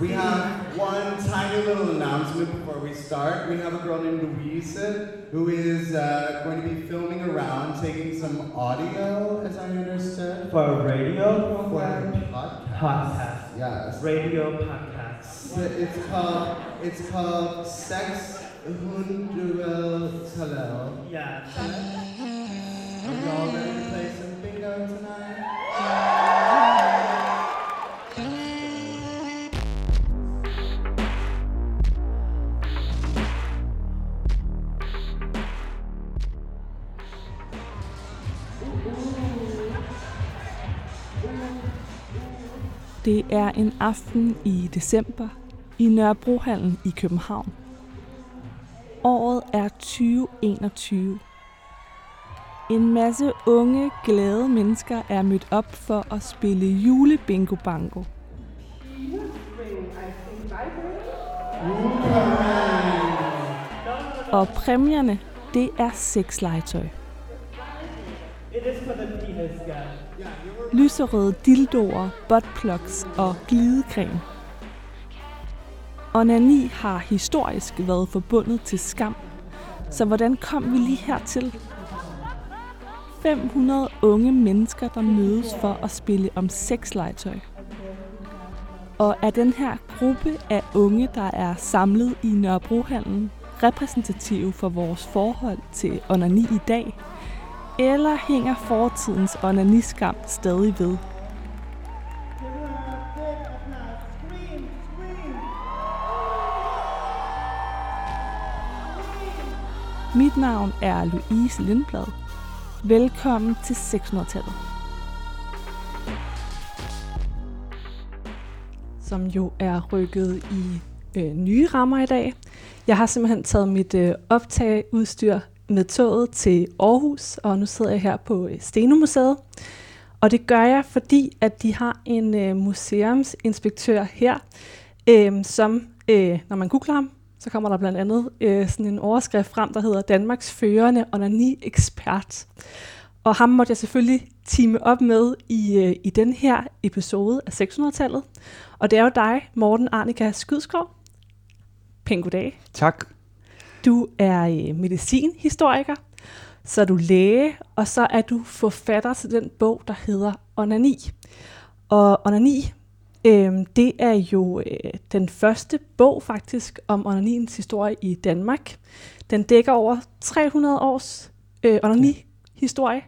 We have one tiny little announcement before we start. We have a girl named Louise who is uh, going to be filming around, taking some audio, as I understood. For a radio For a program? podcast. Podcast. Yes. Radio podcast. It's called it's called Sex Hunduel Talel. Yeah. Are y'all ready to play some bingo tonight? Det er en aften i december i Nørrebrohallen i København. Året er 2021. En masse unge, glade mennesker er mødt op for at spille julebingo bango. Og præmierne, det er sexlegetøj. It is for the penis guy lyserøde dildoer, buttplugs og glidecreme. Onani har historisk været forbundet til skam, så hvordan kom vi lige hertil? 500 unge mennesker, der mødes for at spille om sexlegetøj. Og er den her gruppe af unge, der er samlet i Nørrebrohallen, repræsentative for vores forhold til onani i dag? Eller hænger fortidens onaniskam stadig ved? Mit navn er Louise Lindblad. Velkommen til 600-tallet. Som jo er rykket i øh, nye rammer i dag. Jeg har simpelthen taget mit øh, optageudstyr med toget til Aarhus, og nu sidder jeg her på øh, Stenomuseet. Og det gør jeg, fordi at de har en øh, museumsinspektør her, øh, som, øh, når man googler ham, så kommer der blandt andet øh, sådan en overskrift frem, der hedder Danmarks førende onani-ekspert. Og ham måtte jeg selvfølgelig time op med i, øh, i den her episode af 600-tallet. Og det er jo dig, Morten Arnika Skydskov. Pæn goddag. Tak. Du er øh, medicinhistoriker, så er du læge, og så er du forfatter til den bog, der hedder Onani. Og Onani, øh, det er jo øh, den første bog faktisk om onaniens historie i Danmark. Den dækker over 300 års øh, onani-historie.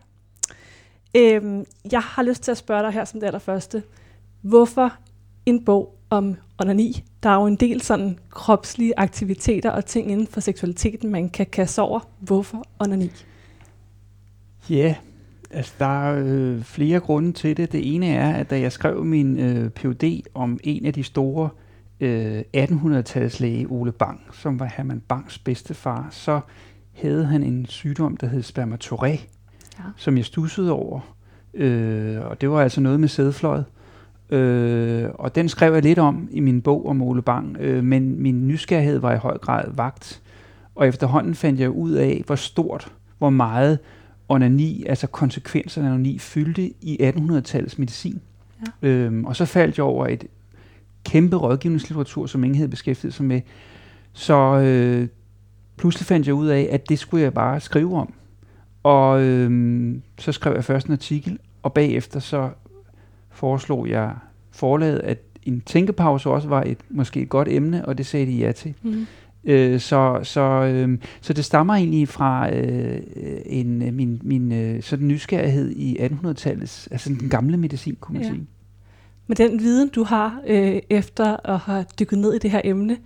Øh, jeg har lyst til at spørge dig her som det allerførste. Hvorfor en bog om onani? Der er jo en del sådan kropslige aktiviteter og ting inden for seksualiteten, man kan kaste over. Hvorfor onani? Ja, altså der er øh, flere grunde til det. Det ene er, at da jeg skrev min øh, PhD om en af de store øh, 1800-tals læge, Ole Bang, som var Herman Bangs bedstefar, så havde han en sygdom, der hed spermatoré, Ja. som jeg stussede over. Øh, og det var altså noget med sædfløjet. Øh, og den skrev jeg lidt om i min bog om Ole Bang, øh, men min nysgerrighed var i høj grad vagt. Og efterhånden fandt jeg ud af, hvor stort, hvor meget onani, altså konsekvenserne af onani, fyldte i 1800-tallets medicin. Ja. Øhm, og så faldt jeg over et kæmpe rådgivningslitteratur, som ingen havde beskæftiget sig med. Så øh, pludselig fandt jeg ud af, at det skulle jeg bare skrive om. Og øhm, så skrev jeg først en artikel, og bagefter så foreslog jeg forlaget, at en tænkepause også var et måske et godt emne, og det sagde de ja til. Mm. Øh, så, så, øh, så det stammer egentlig fra øh, en, øh, min, min øh, sådan nysgerrighed i 1800-tallets, altså den gamle medicin, kunne man Ja. sige. Med den viden, du har øh, efter at have dykket ned i det her emne,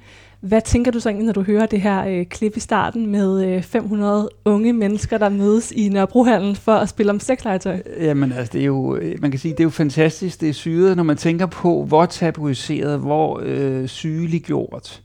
hvad tænker du så egentlig, når du hører det her øh, klip i starten med øh, 500 unge mennesker, der mødes i Nørrebrohallen for at spille om sexlegetøj? Jamen altså, det er jo, øh, man kan sige, det er jo fantastisk, det er syret, når man tænker på, hvor tabuiseret, hvor øh, sygeliggjort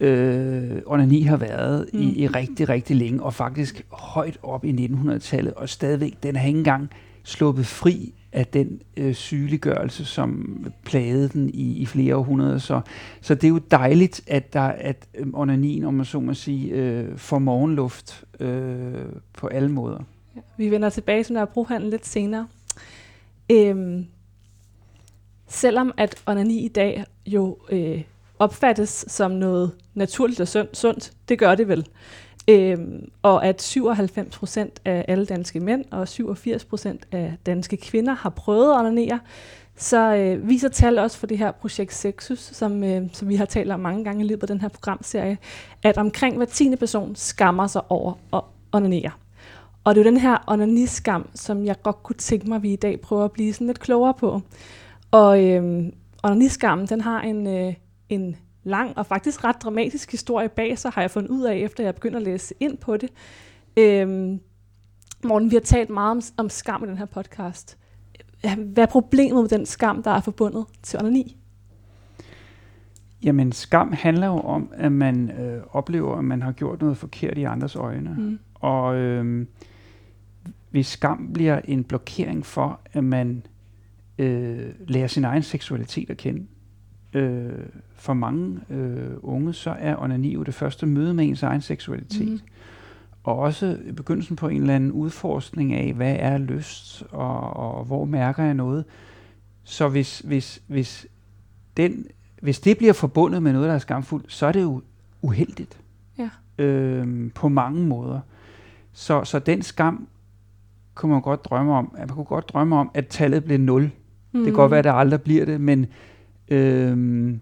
øh, onani har været. Mm. i, i rigtig, rigtig længe, og faktisk højt op i 1900-tallet, og stadigvæk, den har ikke engang sluppet fri af den øh, sygeliggørelse, som plagede den i, i flere århundreder. Så, så det er jo dejligt, at der at øh, onanien, om man så må sige, øh, får morgenluft øh, på alle måder. Vi vender tilbage til Nørrebrohallen lidt senere. Øhm, selvom at onani i dag jo øh, opfattes som noget naturligt og sundt. Det gør det vel. Øhm, og at 97 procent af alle danske mænd og 87 procent af danske kvinder har prøvet at onanere, så øh, viser tal også for det her projekt Sexus, som, øh, som vi har talt om mange gange i løbet af den her programserie, at omkring hver tiende person skammer sig over at onanere. Og det er jo den her onaniskam, som jeg godt kunne tænke mig, at vi i dag prøver at blive sådan lidt klogere på. Og øh, onaniskammen, den har en, øh, en lang og faktisk ret dramatisk historie bag sig, har jeg fundet ud af, efter jeg begynder at læse ind på det. Øhm, Morten, vi har talt meget om, om skam i den her podcast. Hvad er problemet med den skam, der er forbundet til onani? Jamen, skam handler jo om, at man øh, oplever, at man har gjort noget forkert i andres øjne. Mm. Og øh, hvis skam bliver en blokering for, at man øh, lærer sin egen seksualitet at kende, øh, for mange øh, unge, så er onani jo det første møde med ens egen seksualitet. Mm. Og også begyndelsen på en eller anden udforskning af, hvad er lyst, og, og hvor mærker jeg noget. Så hvis, hvis, hvis, den, hvis det bliver forbundet med noget, der er skamfuldt, så er det jo uheldigt. Ja. Øh, på mange måder. Så, så den skam kunne man godt drømme om. Man kunne godt drømme om, at tallet blev 0. Mm. Det kan godt være, at det aldrig bliver det, men Øhm,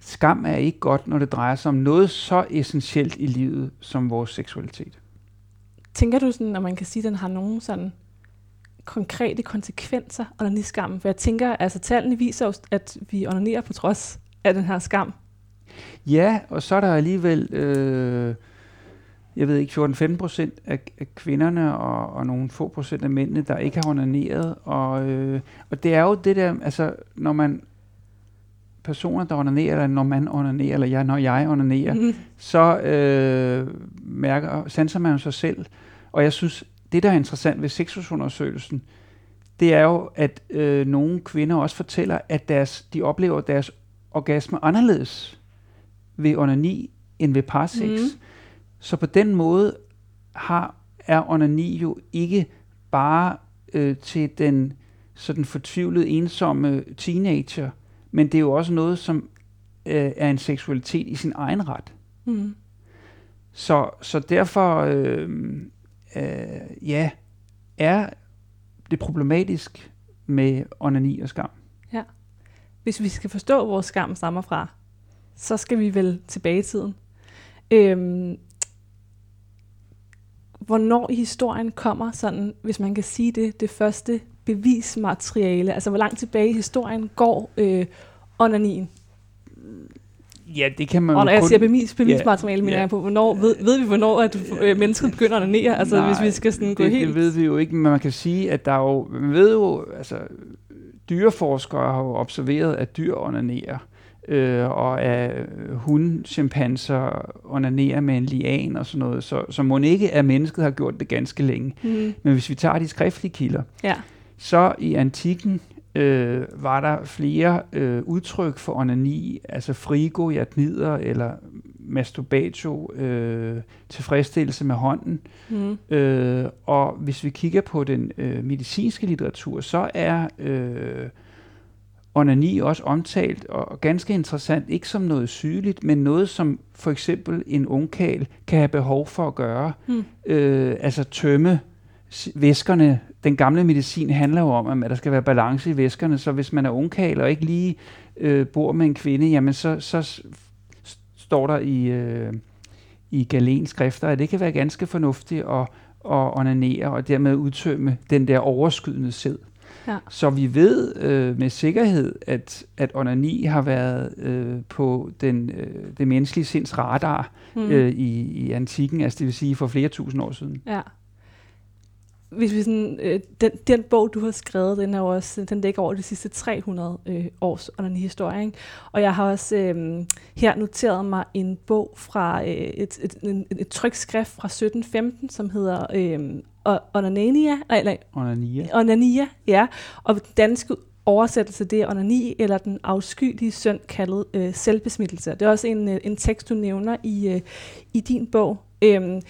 skam er ikke godt, når det drejer sig om noget så essentielt i livet som vores seksualitet. Tænker du sådan, at man kan sige, at den har nogle sådan konkrete konsekvenser, onaniskammen? For jeg tænker, altså tallene viser jo, at vi onanerer på trods af den her skam. Ja, og så er der alligevel, øh, jeg ved ikke, 14-15 procent af, af kvinderne og, og nogle få procent af mændene, der ikke har onaneret. Og, øh, og det er jo det der, altså når man personer, der onanerer, eller når man onanerer, eller jeg, når jeg onanerer, mm. så øh, mærker, sanser man jo sig selv. Og jeg synes, det der er interessant ved sexusundersøgelsen, det er jo, at øh, nogle kvinder også fortæller, at deres, de oplever deres orgasme anderledes ved onani end ved parsex. Mm. Så på den måde har, er onani jo ikke bare øh, til den sådan fortvivlede, ensomme teenager, men det er jo også noget, som øh, er en seksualitet i sin egen ret. Mm. Så, så derfor, øh, øh, ja, er det problematisk med onani og skam. Ja. Hvis vi skal forstå, hvor skam stammer fra, så skal vi vel tilbage i tiden. Øhm, hvornår i historien kommer sådan, hvis man kan sige det, det første bevismateriale? Altså, hvor langt tilbage i historien går øh, onanien? Ja, det kan man Og når jeg kun... siger bevis, bevismateriale, ja, mener ja. jeg på, hvornår, ved, ved vi, hvornår at øh, mennesket begynder at onanere? Altså, Nej, hvis vi skal sådan gå det, helt... det ved vi jo ikke, men man kan sige, at der er jo, man ved jo, altså, dyreforskere har jo observeret, at dyr onanerer øh, og at hundchimpanser onanerer med en lian og sådan noget, så, så må ikke, at mennesket har gjort det ganske længe. Mm. Men hvis vi tager de skriftlige kilder, ja. Så i antikken øh, var der flere øh, udtryk for onani, altså frigo, jatnider eller masturbatio, øh, tilfredsstillelse med hånden. Mm. Øh, og hvis vi kigger på den øh, medicinske litteratur, så er øh, onani også omtalt, og ganske interessant, ikke som noget sygeligt, men noget, som for eksempel en ungkal kan have behov for at gøre. Mm. Øh, altså tømme væskerne. Den gamle medicin handler jo om, at der skal være balance i væskerne, så hvis man er ungkal og ikke lige øh, bor med en kvinde, jamen så, så står der i, øh, i Galens skrifter, at det kan være ganske fornuftigt at, at onanere og dermed udtømme den der overskydende sæd. Ja. Så vi ved øh, med sikkerhed, at, at onani har været øh, på den, øh, det menneskelige sinds radar mm. øh, i, i antikken, altså det vil sige for flere tusind år siden. Ja. Hvis vi sådan, øh, den, den bog, du har skrevet, den er jo også, den dækker over de sidste 300 øh, års onani-historie. Ikke? Og jeg har også øh, her noteret mig en bog fra øh, et, et, et, et trykskrift fra 1715, som hedder øh, Onania, eller Onania. Onania, ja. Og dansk oversættelse, det er onani, eller den afskyelige synd kaldet øh, selvbesmittelse. Det er også en, øh, en tekst, du nævner i, øh, i din bog. Øhm,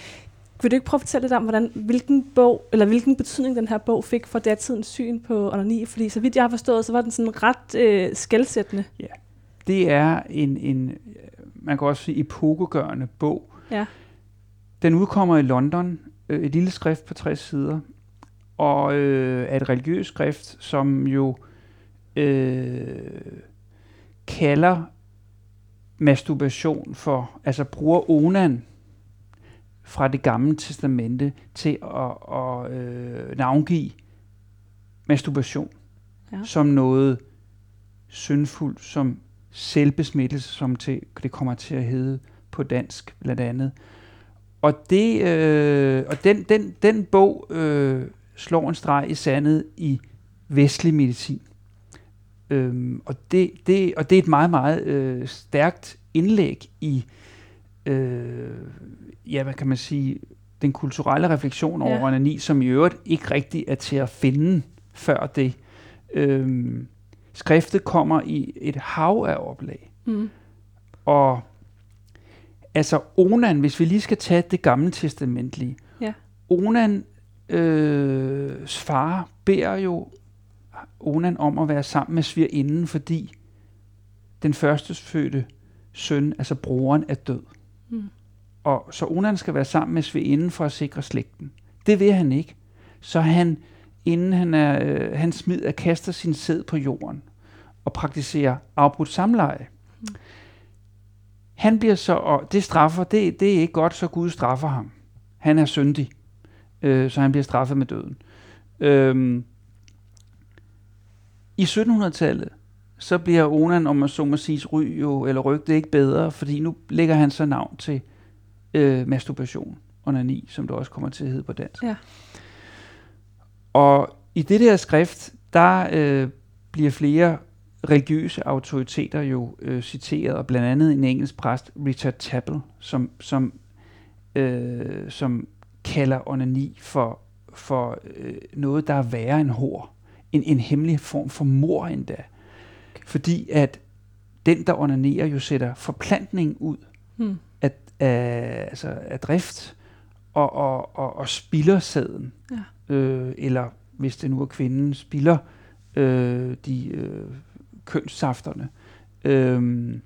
vil du ikke prøve at fortælle lidt om, hvordan, hvilken, bog, eller hvilken betydning den her bog fik for datidens syn på onani? Fordi så vidt jeg har forstået, så var den sådan ret øh, skældsættende. Ja. det er en, en, man kan også sige, epokegørende bog. Ja. Den udkommer i London, øh, et lille skrift på 60 sider, og øh, er et religiøst skrift, som jo øh, kalder masturbation for, altså bruger onan fra det gamle testamente til at, at øh, navngive masturbation Ja. som noget syndfuldt, som selvbesmittelse, som til, det kommer til at hedde på dansk blandt andet. Og, det, øh, og den, den, den bog øh, slår en streg i sandet i vestlig medicin. Øhm, og, det, det, og det er et meget, meget øh, stærkt indlæg i, øh, ja, hvad kan man sige, den kulturelle refleksion over Ja. onani, som i øvrigt ikke rigtig er til at finde før det. Øhm, skriftet kommer i et hav af oplag. Mm. Og altså Onan, hvis vi lige skal tage det gamle testamentlige. Ja. Onan, øh, far beder jo Onan om at være sammen med svigerinden, fordi den første fødte søn, altså broren, er død. Mm. Og så Onan skal være sammen med svigerinden for at sikre slægten. Det vil han ikke. Så han, inden han, er, øh, han smider, kaster sin sæd på jorden og praktiserer afbrudt samleje. Mm. Han bliver så, og det straffer, det, det er ikke godt, så Gud straffer ham. Han er syndig, øh, så han bliver straffet med døden. Øhm, I 1700-tallet, så bliver Onan, om man så må sige, ry jo, eller rygte ikke bedre, fordi nu lægger han så navn til øh, masturbation, onani, som det også kommer til at hedde på dansk. Ja. Og i det der skrift, der øh, bliver flere religiøse autoriteter jo øh, citeret, og blandt andet en engelsk præst, Richard Tappel, som, som, øh, som kalder onani for, for øh, noget, der er værre end hår. En, en hemmelig form for mor endda. Fordi at den, der onanerer, jo sætter forplantning ud Mm. Af, altså af drift og, og, og, og spilder sæden. Ja. Øh, eller hvis det nu er kvinden, spilder øh, de øh, kønssafterne. Øhm,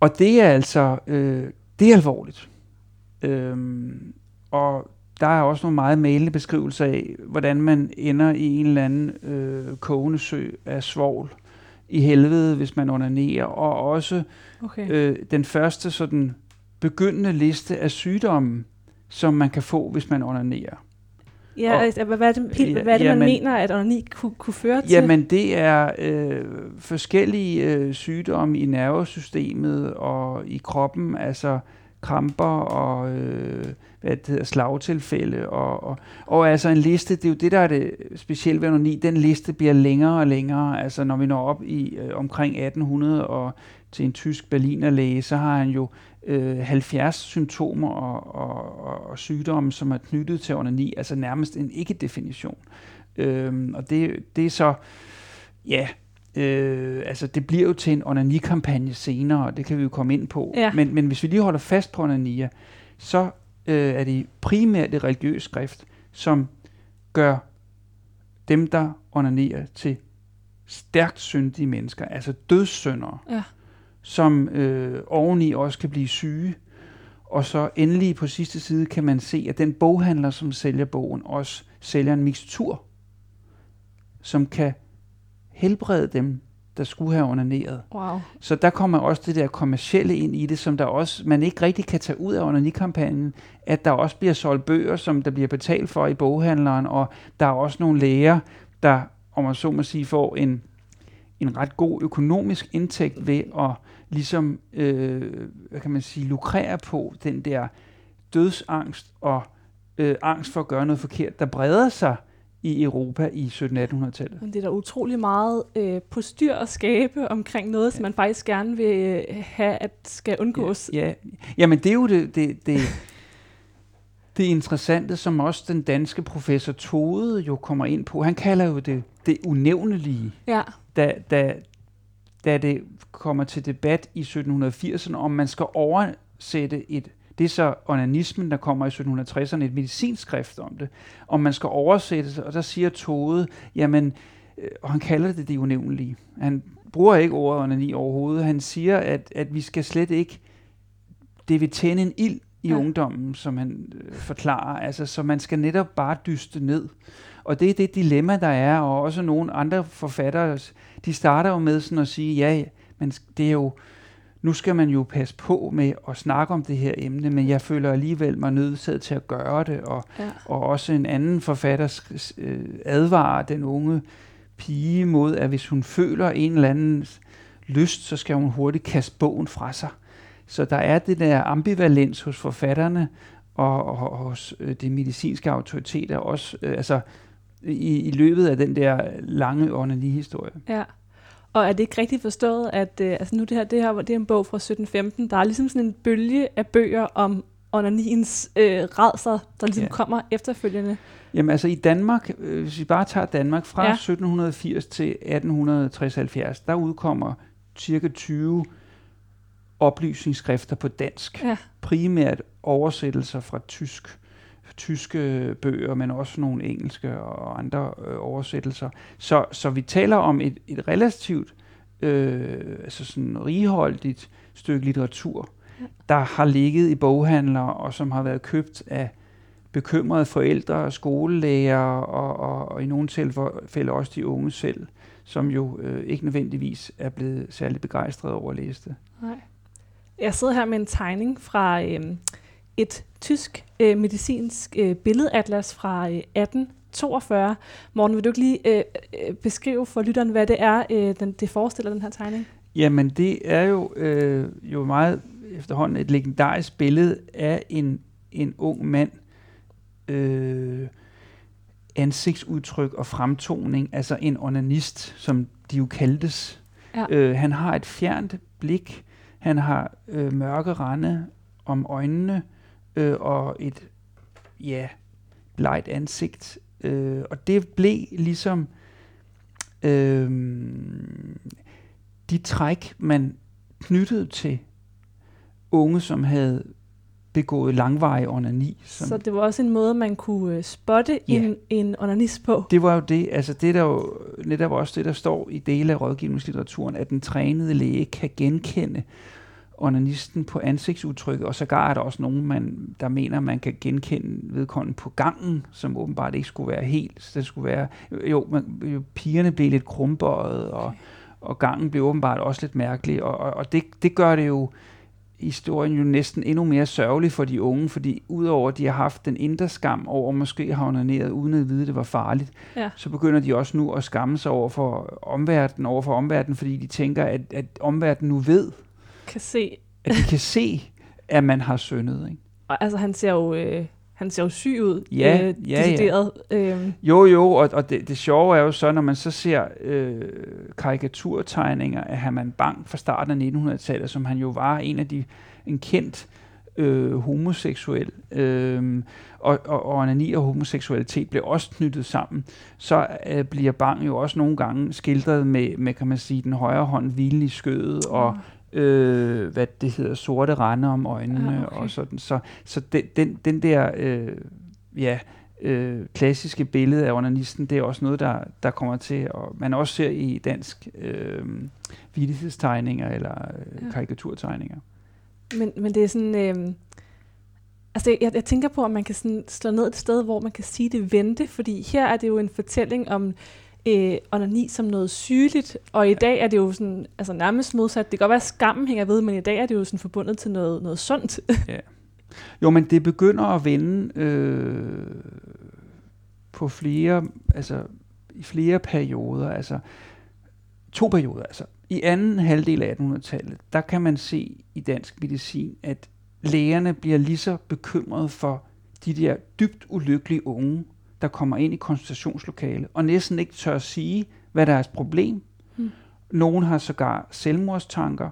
og det er altså, øh, det er alvorligt. Øhm, og der er også nogle meget malende beskrivelser af, hvordan man ender i en eller anden øh, kogende sø af svovl i helvede, hvis man onanerer, og også Okay. øh, den første sådan begyndende liste af sygdomme, som man kan få, hvis man onanerer. ja, og- altså, hvad, er det, hvad er det man jamen- mener, at onani kunne, kunne føre til? Jamen, det er øh, forskellige øh, sygdomme i nervesystemet og i kroppen, altså kramper og øh, hvad det hedder, slagtilfælde. Og, og, og altså en liste, det er jo det, der er det specielle ved onani, den liste bliver længere og længere. Altså når vi når op i øh, omkring 1800 og til en tysk berlinerlæge, så har han jo øh, 70 symptomer og, og, og, og sygdomme, som er knyttet til onani, altså nærmest en ikke-definition. Øhm, og det, det er så, ja, øh, altså det bliver jo til en onani-kampagne senere, og det kan vi jo komme ind på. Ja. Men, men hvis vi lige holder fast på onania, så øh, er det primært det religiøse skrift, som gør dem, der onanerer til stærkt syndige mennesker, altså dødssyndere, Ja. Som øh, oveni også kan blive syge. Og så endelig på sidste side kan man se, at den boghandler, som sælger bogen, også sælger en mixtur, som kan helbrede dem, der skulle have onaneret. Wow. Så der kommer også det der kommercielle ind i det, som der også, man ikke rigtig kan tage ud af onanikampagnen, at der også bliver solgt bøger, som der bliver betalt for i boghandleren, og der er også nogle læger, der, om man så må sige, får en, en ret god økonomisk indtægt ved at ligesom, øh, hvad kan man sige, lukrere på den der dødsangst og øh, angst for at gøre noget forkert, der breder sig i Europa i 1700-1800-tallet. Men det er da utrolig meget øh, på styr og skabe omkring noget, som man faktisk gerne vil øh, have, at skal undgås. Ja, ja. Jamen det er jo det, det, det, det interessante, som også den danske professor Tode jo kommer ind på. Han kalder jo det det unævnelige, Ja. da, da, da det kommer til debat i 1780'erne, om man skal oversætte et det er så onanismen, der kommer i 1760'erne, et medicinsk skrift om det, om man skal oversætte det, og der siger Tode, jamen, øh, og han kalder det det unævnelige. Han bruger ikke ordet onani overhovedet. Han siger, at, at vi skal slet ikke, det vil tænde en ild i. Ja. ungdommen, som han øh, forklarer. Altså, så man skal netop bare dyste ned. Og det er det dilemma, der er, og også nogle andre forfattere, de starter jo med sådan at sige, ja, men det er jo, nu skal man jo passe på med at snakke om det her emne, men jeg føler alligevel mig nødsaget til at gøre det, og, Ja. og også en anden forfatter øh, advarer den unge pige mod, at hvis hun føler en eller anden lyst, så skal hun hurtigt kaste bogen fra sig. Så der er det der ambivalens hos forfatterne og, og, og hos øh, de medicinske autoriteter også, øh, altså i, i løbet af den der lange onani-historie. Ja. Og er det ikke rigtigt forstået, at øh, altså nu det her, det her det er en bog fra 1715, der er ligesom sådan en bølge af bøger om onaniens øh, redsler, der ligesom Ja. kommer efterfølgende. Jamen altså i Danmark, øh, hvis vi bare tager Danmark fra. Ja. 1780 til 1860-70, der udkommer cirka 20 oplysningsskrifter på dansk. Ja. Primært oversættelser fra tysk, tyske bøger, men også nogle engelske og andre øh, oversættelser. Så, så vi taler om et, et relativt øh, altså sådan righoldigt stykke litteratur, Ja. der har ligget i boghandler og som har været købt af bekymrede forældre, skolelærer og, og, og i nogle tilfælde også de unge selv, som jo øh, ikke nødvendigvis er blevet særlig begejstrede over at læse det. Nej. Jeg sidder her med en tegning fra øh, et tysk øh, medicinsk øh, billedatlas fra øh, 1842. Morten, vil du ikke lige øh, øh, beskrive for lytteren, hvad det er, øh, den, det forestiller, den her tegning? Jamen det er jo, øh, jo meget efterhånden et legendarisk billede af en, en ung mand, øh, ansigtsudtryk og fremtoning, altså en onanist, som de jo kaldtes. Ja. Øh, han har et fjernt blik, han har øh, mørke rande om øjnene øh, og et ja, blegt ansigt. Øh, og det blev ligesom øh, de træk, man knyttede til unge, som havde begået langvarig onani. Som, Så det var også en måde, man kunne øh, spotte Ja. en, en onanist på. det var jo det, altså det der jo netop også det, der står i dele af rådgivningslitteraturen, at den trænede læge kan genkende onanisten på ansigtsudtrykket, og sågar er der også nogen, man, der mener, man kan genkende vedkommende på gangen, som åbenbart ikke skulle være helt. Så det skulle være, jo, man, jo pigerne blev lidt krumbøjet, og, og gangen blev åbenbart også lidt mærkelig, og, og, og det, det gør det jo historien jo næsten endnu mere sørgelig for de unge, fordi udover at de har haft den indre skam over at måske have onaneret, uden at vide, at det var farligt, Ja. så begynder de også nu at skamme sig over for omverdenen, over for omverdenen, fordi de tænker, at, at omverdenen nu ved, Kan se. at de kan se, at man har syndet. Ikke? Og, altså, han ser jo, øh, han ser jo syg ud. Ja, øh, ja, ja. Øh, Jo, jo, og, og det, det sjove er jo så, når man så ser øh, karikaturtegninger af Herman Bang fra starten af 1900-tallet, som han jo var en af de, en kendt øh, homoseksuel, øh, og, og, og onani og homoseksualitet blev også knyttet sammen, så øh, bliver Bang jo også nogle gange skildret med, med kan man sige, den højre hånd hvilende i skødet, og øh, hvad det hedder, sorte rande om øjnene Ah, okay. og sådan. Så, så den, den, den der, øh, ja, øh, klassiske billede af onanisten, det er også noget, der, der kommer til, og man også ser i dansk øh, vittighedstegninger eller øh, Ja. karikaturtegninger. Men, men det er sådan... Øh, altså, jeg, jeg tænker på, om man kan sådan slå ned et sted, hvor man kan sige det vente, fordi her er det jo en fortælling om øh, onani som noget sygeligt, og i dag er det jo sådan, altså nærmest modsat. Det kan godt være, at skammen hænger ved, men i dag er det jo sådan forbundet til noget, noget sundt. Jo, men det begynder at vende øh, på flere, altså i flere perioder, altså to perioder, altså. I anden halvdel af 1800-tallet, der kan man se i dansk medicin, at lægerne bliver lige så bekymrede for de der dybt ulykkelige unge, der kommer ind i konsultationslokale, og næsten ikke tør at sige, hvad der er deres problem. Hmm. Nogen har sågar selvmordstanker,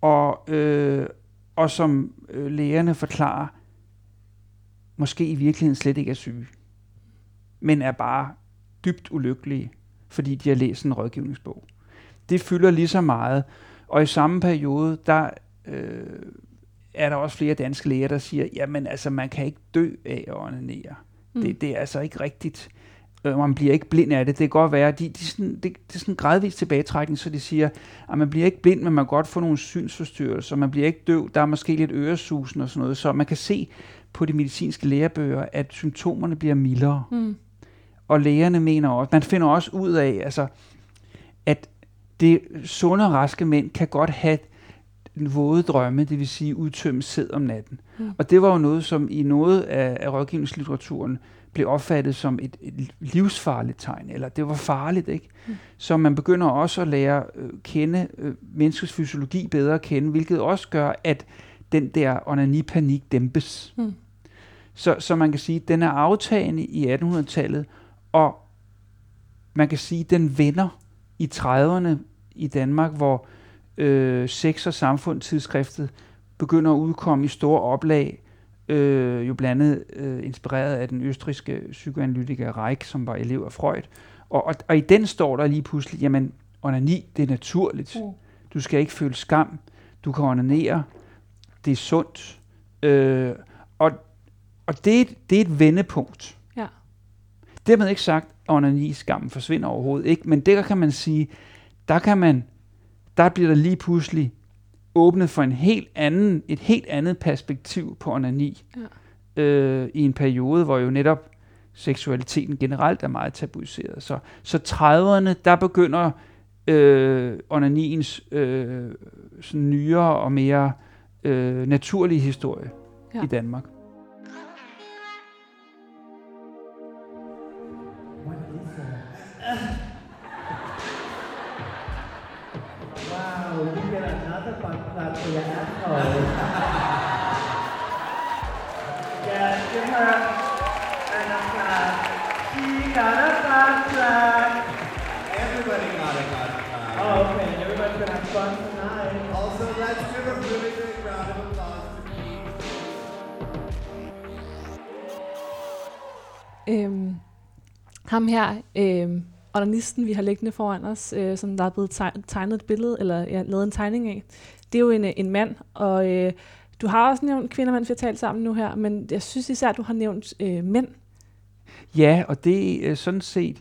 og, øh, og som øh, lægerne forklarer, måske i virkeligheden slet ikke er syge, men er bare dybt ulykkelige, fordi de har læst en rådgivningsbog. Det fylder lige så meget, og i samme periode, der øh, er der også flere danske læger, der siger, jamen altså, man kan ikke dø af at onanere. Mm. Det, det er altså ikke rigtigt. øh, man bliver ikke blind af det. Det kan godt være, de, de sådan, det, det er sådan gradvis tilbagetrækning, så de siger, at man bliver ikke blind, men man kan godt få nogle synsforstyrrelser, man bliver ikke døv, der er måske lidt øresusen og sådan noget, så man kan se på de medicinske lærebøger, at symptomerne bliver mildere. Mm. Og lægerne mener også, man finder også ud af, altså, at det sunde og raske mænd kan godt have våde drømme, det vil sige udtømme sæd om natten. Mm. Og det var jo noget, som i noget af, af rådgivningslitteraturen blev opfattet som et, et livsfarligt tegn, eller det var farligt, ikke? Mm. Så man begynder også at lære øh, kende øh, menneskets fysiologi bedre at kende, hvilket også gør, at den der onani-panik dæmpes. Mm. Så, så man kan sige, at den er aftagende i 1800-tallet, og man kan sige, at den vender i 30'erne i Danmark, hvor øh, sex- og samfund tidsskriftet begynder at udkomme i store oplag, øh, jo blandt andet øh, inspireret af den østriske psykoanalytiker Reich, som var elev af Freud. Og, og, og i den står der lige pludselig, jamen, onani, det er naturligt. Mm. Du skal ikke føle skam. Du kan onanere. Det er sundt. Øh, og og det, er et- det er et vendepunkt. Ja. Dermed ikke sagt, at onani skam forsvinder overhovedet ikke, men der kan man sige, der kan man, der bliver der lige pludselig åbnet for en helt anden, et helt andet perspektiv på onani. Ja. Øh, I en periode, hvor jo netop seksualiteten generelt er meget tabuiseret. Så, så 30'erne, der begynder øh, onaniens øh, sådan nyere og mere øh, naturlige historie Ja. i Danmark. Fun tonight. Also, let's give a really big round of applause to Pete. Øhm, ham her, øhm, onanisten, vi har liggende foran os, øh, som der er blevet teg- tegnet et billede, eller ja, lavet en tegning af, det er jo en, øh, en mand, og øh, du har også nævnt kvinder, mens vi har talt sammen nu her, men jeg synes især, at du har nævnt øh, mænd. Ja, og det er sådan set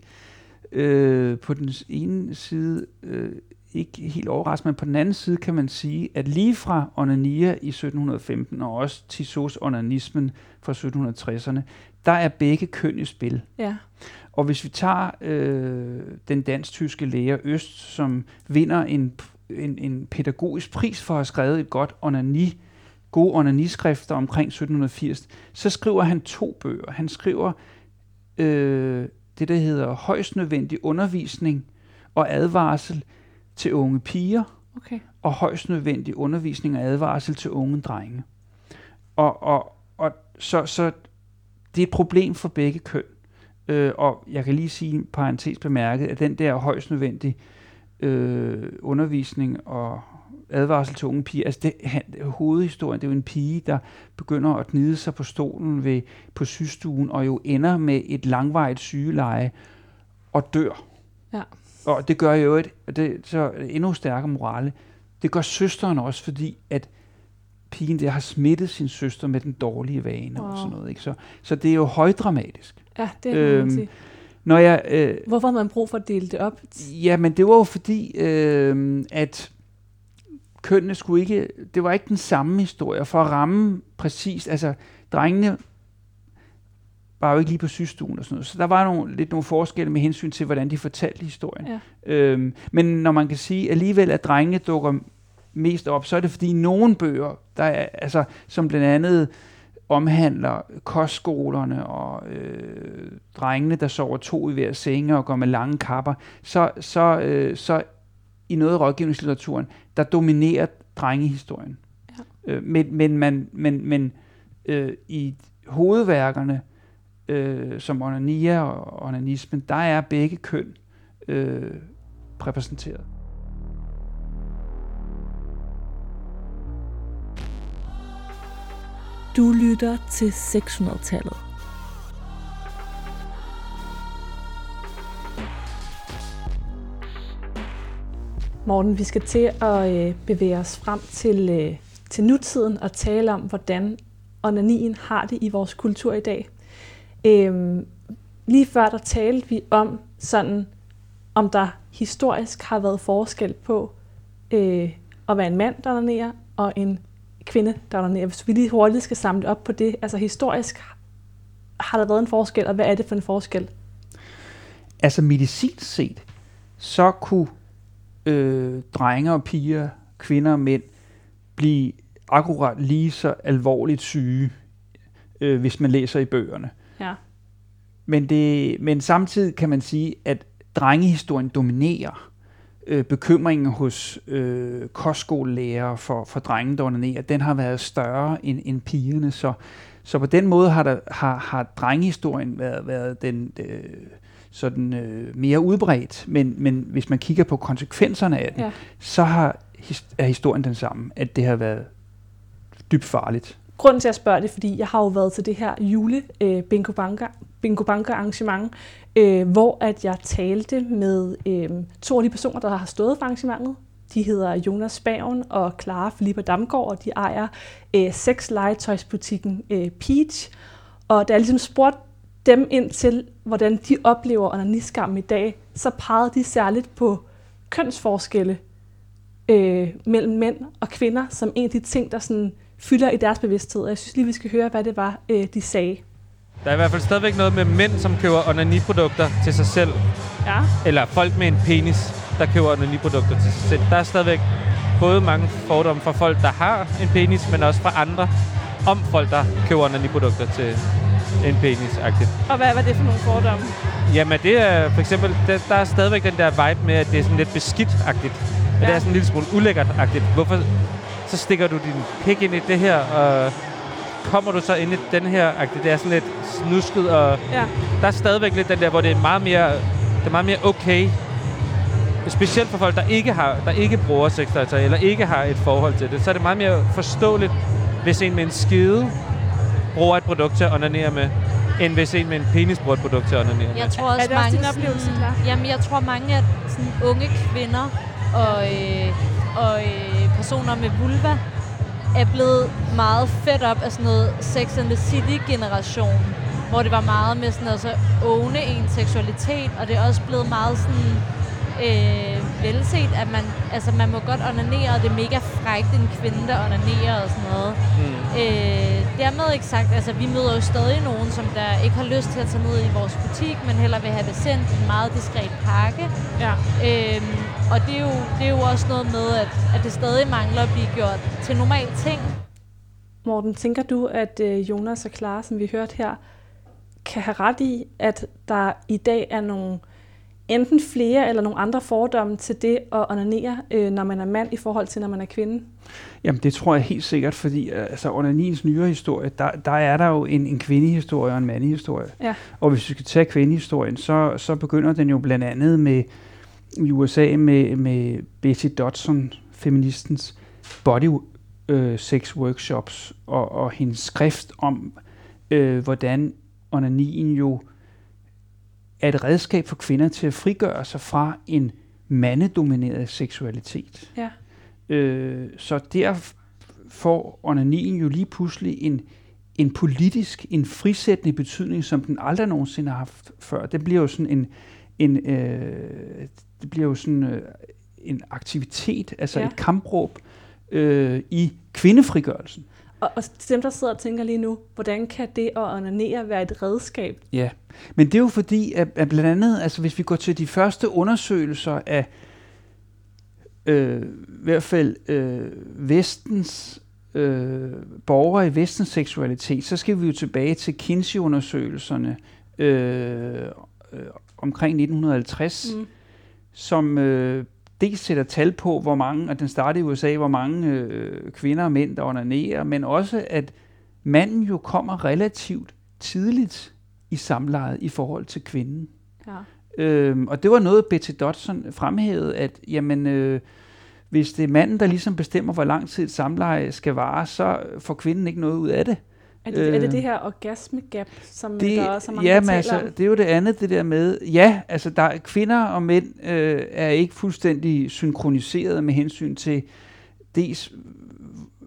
øh, på den ene side øh, ikke helt overraskende, men på den anden side kan man sige, at lige fra onania i 1715 og også Tissots onanismen fra 1760'erne, der er begge køn i spil. Ja, Og hvis vi tager øh, den dansk-tyske læger Øst, som vinder en, en, en pædagogisk pris for at have skrevet et godt onani, gode onaniskrifter omkring 1780, så skriver han to bøger. Han skriver øh, det, der hedder højst nødvendig undervisning og advarsel til unge piger, okay. og højst nødvendig undervisning og advarsel til unge drenge. Og, og, og så, så det er et problem for begge køn. Øh, og jeg kan lige sige, parentes bemærket, at den der højst nødvendige øh, undervisning og advarsel til unge piger, altså det, han, hovedhistorien, det er jo en pige, der begynder at gnide sig på stolen ved, på sygestuen, og jo ender med et langvarigt sygeleje og dør. Ja. Og det gør jo og det så endnu stærkere morale. Det gør søsteren også, fordi at pigen der har smittet sin søster med den dårlige vane wow. og sådan noget. Ikke? Så, så det er jo højdramatisk. Ja, det kan øhm, sige. Når jeg, øh, Hvorfor har man brug for at dele det op? Ja, men det var jo fordi, øh, at kønnene skulle ikke, det var ikke den samme historie. For at ramme præcis, altså drengene var jo ikke lige på sygestuen og sådan noget. Så der var nogle, lidt nogle forskelle med hensyn til, hvordan de fortalte historien. Ja. Øhm, men når man kan sige alligevel, at drengene dukker mest op, så er det fordi nogle bøger, der er, altså, som blandt andet omhandler kostskolerne og øh, drengene, der sover to i hver senge og går med lange kapper, så, så, øh, så i noget af rådgivningslitteraturen, der dominerer drengehistorien. Ja. Øh, men men, man, men, men øh, i hovedværkerne, øh, som onania og onanismen, der er begge køn øh, repræsenteret. Du lytter til 600-tallet. Morten, vi skal til at øh, bevæge os frem til, øh, til nutiden og tale om, hvordan onanien har det i vores kultur i dag. Øhm, lige før der talte vi om sådan, om der historisk har været forskel på øh, at være en mand, der donerer, og en kvinde, der donerer. Hvis vi lige hurtigt skal samle op på det, altså historisk har der været en forskel, og hvad er det for en forskel? Altså medicinsk set, så kunne øh, drenge og piger, kvinder og mænd blive akkurat lige så alvorligt syge, øh, hvis man læser i bøgerne. Ja. Men, det, men samtidig kan man sige, at drengehistorien dominerer øh, bekymringen hos øh, kostskolelærer for, for drenge, der onanerer. Den har været større end, end pigerne, så, så på den måde har, der, har, har drengehistorien været, været den øh, sådan øh, mere udbredt. Men, men hvis man kigger på konsekvenserne af den, Ja. så har, er historien den samme, at det har været dybt farligt. Grunden til at spørge det, fordi jeg har jo været til det her jule øh, bingo banker bingo banker arrangement, øh, hvor at jeg talte med øh, to af de personer, der har stået for arrangementet. De hedder Jonas Spaven og Clara Filippa Damgaard, og de ejer øh, sexlegetøjsbutikken øh, Peach. Og da jeg ligesom spurgte dem ind til, hvordan de oplever onaniskam i dag, så pegede de særligt på kønsforskelle øh, mellem mænd og kvinder, som en af de ting, der sådan fylder i deres bevidsthed. Og jeg synes lige, vi skal høre, hvad det var, øh, de sagde. Der er i hvert fald stadigvæk noget med mænd, som køber onaniprodukter til sig selv. Ja. Eller folk med en penis, der køber onaniprodukter til sig selv. Der er stadigvæk både mange fordomme fra folk, der har en penis, men også fra andre om folk, der køber onaniprodukter til en penis -agtigt. Og hvad var det for nogle fordomme? Jamen, det er for eksempel, der, der er stadigvæk den der vibe med, at det er sådan lidt beskidt-agtigt. Ja. Det er sådan en lille smule ulækkert-agtigt. Hvorfor så stikker du din pik ind i det her, og kommer du så ind i den her. Det er sådan lidt snusket, og Ja. der er stadigvæk lidt den der, hvor det er meget mere, det er meget mere okay. Specielt for folk, der ikke har, der ikke bruger sexlegetøj, eller ikke har et forhold til det, så er det meget mere forståeligt, hvis en med en skide bruger et produkt til at onanere med, end hvis en med en penis bruger et produkt til at onanere med. Jeg tror også, Er det også mange din oplevelse, sådan, Clara? Jamen, jeg tror mange af sådan unge kvinder og, øh, og øh, personer med vulva er blevet meget fedt op af sådan noget Sex and the City-generation, hvor det var meget med sådan altså, så åne en seksualitet, og det er også blevet meget sådan øh, velset, at man, altså man må godt onanere, og det er mega frækt, en kvinde, der onanerer og sådan noget. Mm. Øh, dermed ikke sagt, altså vi møder jo stadig nogen, som der ikke har lyst til at tage ned i vores butik, men hellere vil have det sendt i en meget diskret pakke. Ja. Øhm, og det er, jo, det er jo også noget med, at, at det stadig mangler at blive gjort til normal ting. Morten, tænker du, at øh, Jonas og Clara, som vi hørte her, kan have ret i, at der i dag er nogle enten flere eller nogle andre fordomme til det at onanere, øh, når man er mand, i forhold til, når man er kvinde? Jamen, det tror jeg helt sikkert, fordi øh, altså, Nils nyere historie, der, der er der jo en, en kvindehistorie og en mandehistorie. Ja. Og hvis vi skal tage kvindehistorien, så, så begynder den jo blandt andet med i USA med, med Betty Dodson, feministens body øh, sex workshops, og, og hendes skrift om, øh, hvordan onanien jo er et redskab for kvinder til at frigøre sig fra en mandedomineret seksualitet. Ja. Øh, så der får onanien jo lige pludselig en, en politisk, en frisættende betydning, som den aldrig nogensinde har haft før. Det bliver jo sådan en, en øh, det bliver jo sådan øh, en aktivitet, altså ja. et kampråb øh, i kvindefrigørelsen. Og, og til dem, der sidder og tænker lige nu, hvordan kan det at onanere være et redskab? Ja, men det er jo fordi, at, at blandt andet, altså hvis vi går til de første undersøgelser af øh, i hvert fald øh, vestens øh, borgere i vestens seksualitet, så skal vi jo tilbage til Kinsey-undersøgelserne øh, øh, omkring 1950, Mm. som øh, dels sætter tal på, hvor mange, og den startede i USA, hvor mange øh, kvinder og mænd, der onanerer, men også, at manden jo kommer relativt tidligt i samlejet i forhold til kvinden. Ja. Øhm, og det var noget, Betty Dodson fremhævede, at jamen, øh, hvis det er manden, der ligesom bestemmer, hvor lang tid et samleje skal vare, så får kvinden ikke noget ud af det. Er det, øh, er det det her orgasme-gap, som Det, der også er mange, ja, der men taler altså, om? det er jo det andet, det der med, ja, altså der er, kvinder og mænd øh, er ikke fuldstændig synkroniseret med hensyn til dels,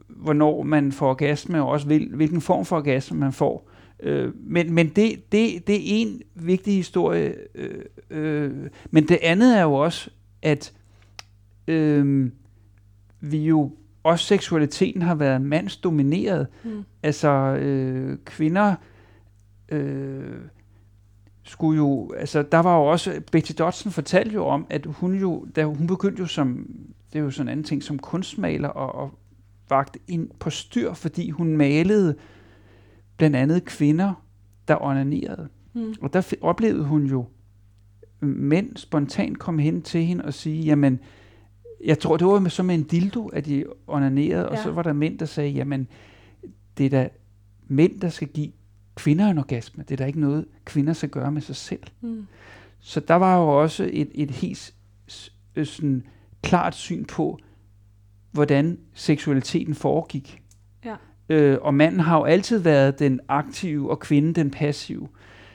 hvornår man får orgasme, og også hvil, hvilken form for orgasme man får. Øh, men men det, det, det er en vigtig historie. Øh, øh, men det andet er jo også, at øh, vi jo også seksualiteten har været mandsdomineret. Mm. Altså øh, kvinder øh, skulle jo, altså der var jo også, Betty Dodson fortalte jo om, at hun jo, da hun begyndte jo som, det er jo sådan en anden ting, som kunstmaler og, og vagt ind på styr, fordi hun malede blandt andet kvinder, der onanerede. Mm. Og der oplevede hun jo mænd spontant komme hen til hende og sige, jamen, jeg tror, det var som en dildo, at de onanerede, og Ja. så var der mænd, der sagde, jamen, det er da mænd, der skal give kvinder en orgasme. Det er da ikke noget, kvinder skal gøre med sig selv. Mm. Så der var jo også et, et helt øh, sådan, klart syn på, hvordan seksualiteten foregik. Ja. Øh, og manden har jo altid været den aktive, og kvinden den passive.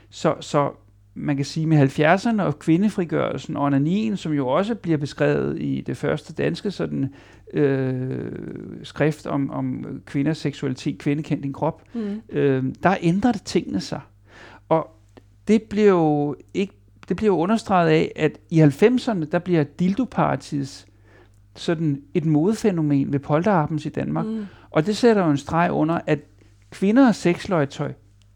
Så, så man kan sige med 70'erne og kvindefrigørelsen og onanien, som jo også bliver beskrevet i det første danske sådan, øh, skrift om, om kvinders seksualitet, kvinde kendt din krop, Mm. øh, der ændrer det tingene sig. Og det bliver jo ikke det bliver jo understreget af, at i 90'erne, der bliver dildopartiets sådan et modefænomen ved polterappens i Danmark. Mm. Og det sætter jo en streg under, at kvinder og sexlegetøj,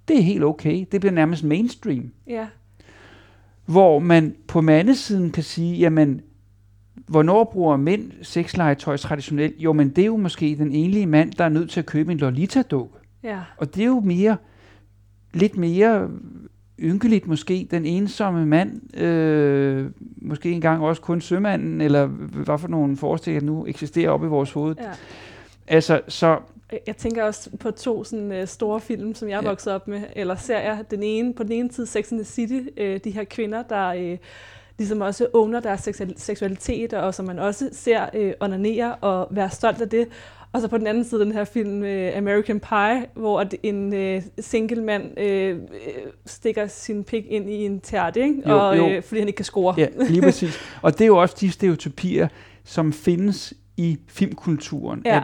det er helt okay. Det bliver nærmest mainstream. Ja. Hvor man på mandesiden kan sige, jamen, hvornår bruger mænd sexlegetøj traditionelt? Jo, men det er jo måske den enlige mand, der er nødt til at købe en Lolita-dukke. Ja. Og det er jo mere, lidt mere ynkeligt måske, den ensomme mand, øh, måske engang også kun sømanden, eller hvad for nogle forestillinger nu eksisterer op i vores hoved. ja. Altså, så Jeg- tænker også på to sådan, øh, store film, som jeg er Ja. vokset op med, eller serier. Den ene, på den ene side Sex and the City, øh, de her kvinder, der øh, ligesom også owner deres seksual- seksualitet, og som man også ser øh, onanere og være stolt af det. Og så på den anden side den her film øh, American Pie, hvor en øh, single mand øh, øh, stikker sin pik ind i en tært, ikke? Jo, og, jo. Øh, fordi han ikke kan score. Ja, lige præcis. Og det er jo også de stereotypier, som findes i filmkulturen. Ja. At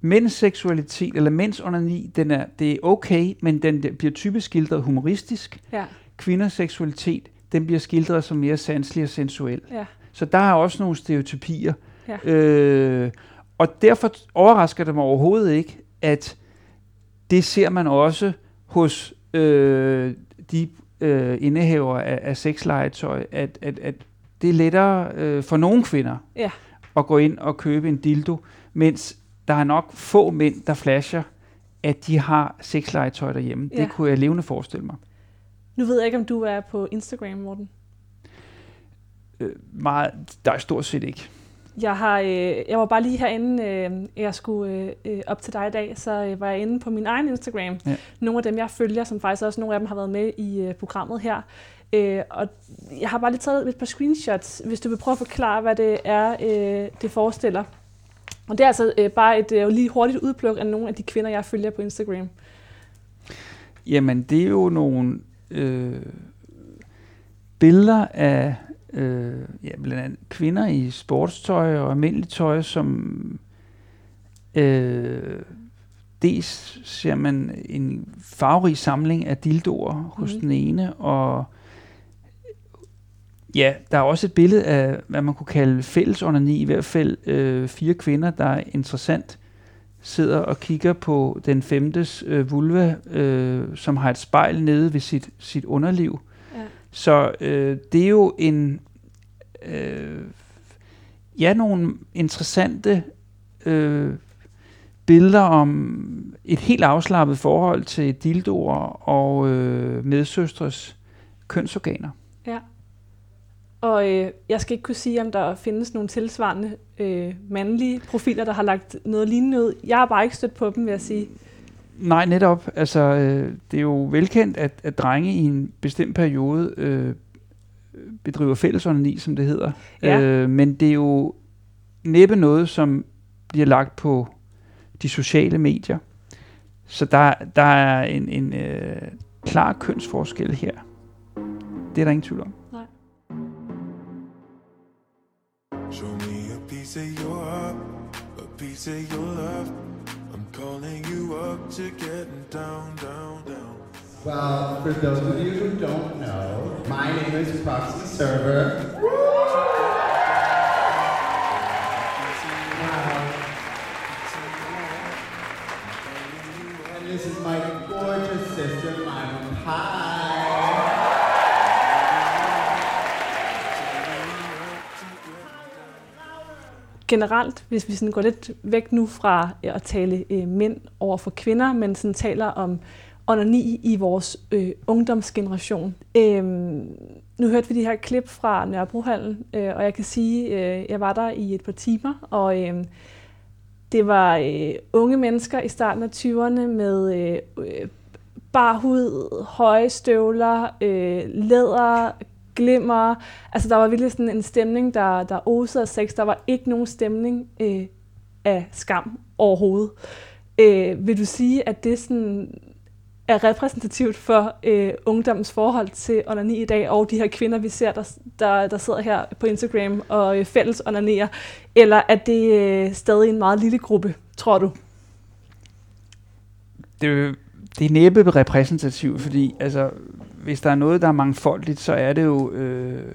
mænds seksualitet, eller mænds onani, den er, det er okay, men den der bliver typisk skildret humoristisk. Ja. Kvinders seksualitet, den bliver skildret som mere sanselig og sensuel. Ja. Så der er også nogle stereotypier. Ja. Øh, og derfor overrasker det mig overhovedet ikke, at det ser man også hos øh, de øh, indehaver af, af sexlegetøj, at, at, at det er lettere øh, for nogle kvinder Ja. at gå ind og købe en dildo, mens der er nok få mænd, der flasher, at de har sexlegetøj derhjemme. Ja. Det kunne jeg levende forestille mig. Nu ved jeg ikke, om du er på Instagram, Morten. Øh, meget, der er stort set ikke. Jeg, har, øh, jeg var bare lige herinde, øh, jeg skulle øh, øh, op til dig i dag, så øh, var jeg inde på min egen Instagram. Ja. Nogle af dem, jeg følger, som faktisk også nogle af dem har været med i øh, programmet her. Øh, og jeg har bare lige taget et par screenshots, hvis du vil prøve at forklare, hvad det er, øh, det forestiller. Og det er altså øh, bare et øh, lige hurtigt udpluk af nogle af de kvinder, jeg følger på Instagram. Jamen, det er jo nogle øh, billeder af øh, ja, blandt andet kvinder i sportstøj og almindeligt tøj, som øh, dels ser man en farverig samling af dildoer mm. hos Mhm. den ene, og ja, der er også et billede af, hvad man kunne kalde fælles onani, i hvert fald øh, fire kvinder, der er interessant sidder og kigger på den femtes øh, vulva, øh, som har et spejl nede ved sit, sit underliv. Ja. Så øh, det er jo en øh, ja, nogle interessante øh, billeder om et helt afslappet forhold til dildoer og øh, medsøstres kønsorganer. Og øh, jeg skal ikke kunne sige, om der findes nogle tilsvarende øh, mandlige profiler, der har lagt noget lignende ud. Jeg har bare ikke stødt på dem, vil jeg sige. Nej, netop. Altså, øh, det er jo velkendt, at, at drenge i en bestemt periode øh, bedriver fællesonani, som det hedder. Ja. Øh, men det er jo næppe noget, som bliver lagt på de sociale medier. Så der, der er en, en øh, klar kønsforskel her. Det er der ingen tvivl om. Of your love. I'm calling you up to getting down, down, down. Well, for those of you who don't know, my name is Proxy Server. Generelt, hvis vi sådan går lidt væk nu fra at tale øh, mænd over for kvinder, men sådan taler om onani i vores øh, ungdomsgeneration. Øh, nu hørte vi de her klip fra Nørrebrohallen, øh, og jeg kan sige, øh, jeg var der i et par timer, og øh, det var øh, unge mennesker i starten af 20'erne med øh, øh barhud, hud, høje støvler, øh, læder, glimmer. Altså, der var virkelig sådan en stemning, der, der osede af sex. Der var ikke nogen stemning øh, af skam overhovedet. Øh, vil du sige, at det sådan er repræsentativt for øh, ungdommens forhold til onani i dag, og de her kvinder, vi ser, der, der, der sidder her på Instagram og øh, fælles onanerer, eller er det øh, stadig en meget lille gruppe, tror du? det, det er næppe repræsentativt, fordi altså, hvis der er noget, der er mangfoldigt, så er det jo øh,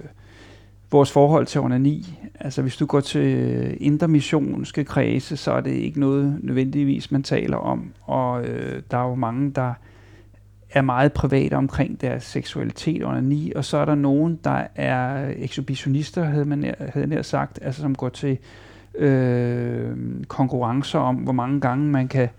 vores forhold til onani. Altså hvis du går til indre missionske kredse, så er det ikke noget nødvendigvis, man taler om. Og øh, der er jo mange, der er meget private omkring deres seksualitet under ni, og så er der nogen, der er ekshibitionister, havde man nær, havde nær sagt, altså som går til øh, konkurrencer om, hvor mange gange man kan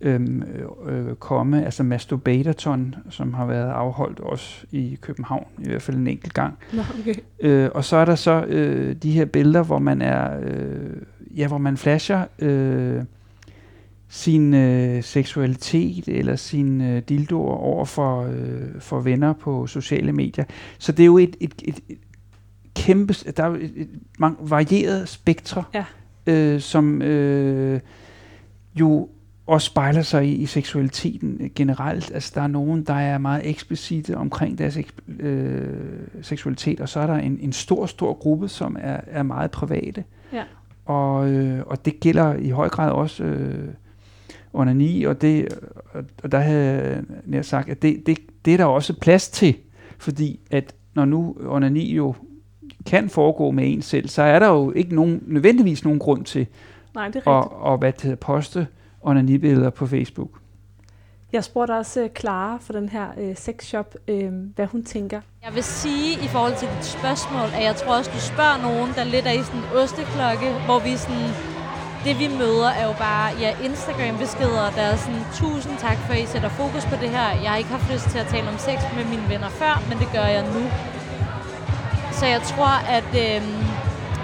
øhm, øh, komme, altså Masturbatorton, som har været afholdt også i København, i hvert fald en enkelt gang. Nå, okay. Øh, og så er der så øh, de her billeder, hvor man er, øh, ja, hvor man flasher øh, sin øh, seksualitet eller sin øh, dildoer over for, øh, for venner på sociale medier. Så det er jo et, et, et, et kæmpe, der er jo et, et mange varieret spektre, Ja. øh, som øh, jo også spejler sig i, i seksualiteten øh, generelt. Altså, der er nogen, der er meget eksplicite omkring deres eks- øh, seksualitet, og så er der en, en stor, stor gruppe, som er, er meget private. Ja. Og, øh, og det gælder i høj grad også øh, onani, og, det, og, og der havde jeg nær sagt, at det, det, det er der også plads til, fordi at når nu onani jo kan foregå med en selv, så er der jo ikke nogen, nødvendigvis nogen grund til Nej, det er rigtigt. at, at hvad det hedder, poste onanibilleder på Facebook. Jeg spurgte også øh, Clara for den her øh, sexshop, øh, hvad hun tænker. Jeg vil sige i forhold til dit spørgsmål, at jeg tror også, du spørger nogen, der lidt er i sådan en osteklokke, hvor vi sådan... Det vi møder er jo bare ja, Instagram-beskeder, der er sådan, tusind tak for, at I sætter fokus på det her. Jeg har ikke haft lyst til at tale om sex med mine venner før, men det gør jeg nu. Så jeg tror, at øh,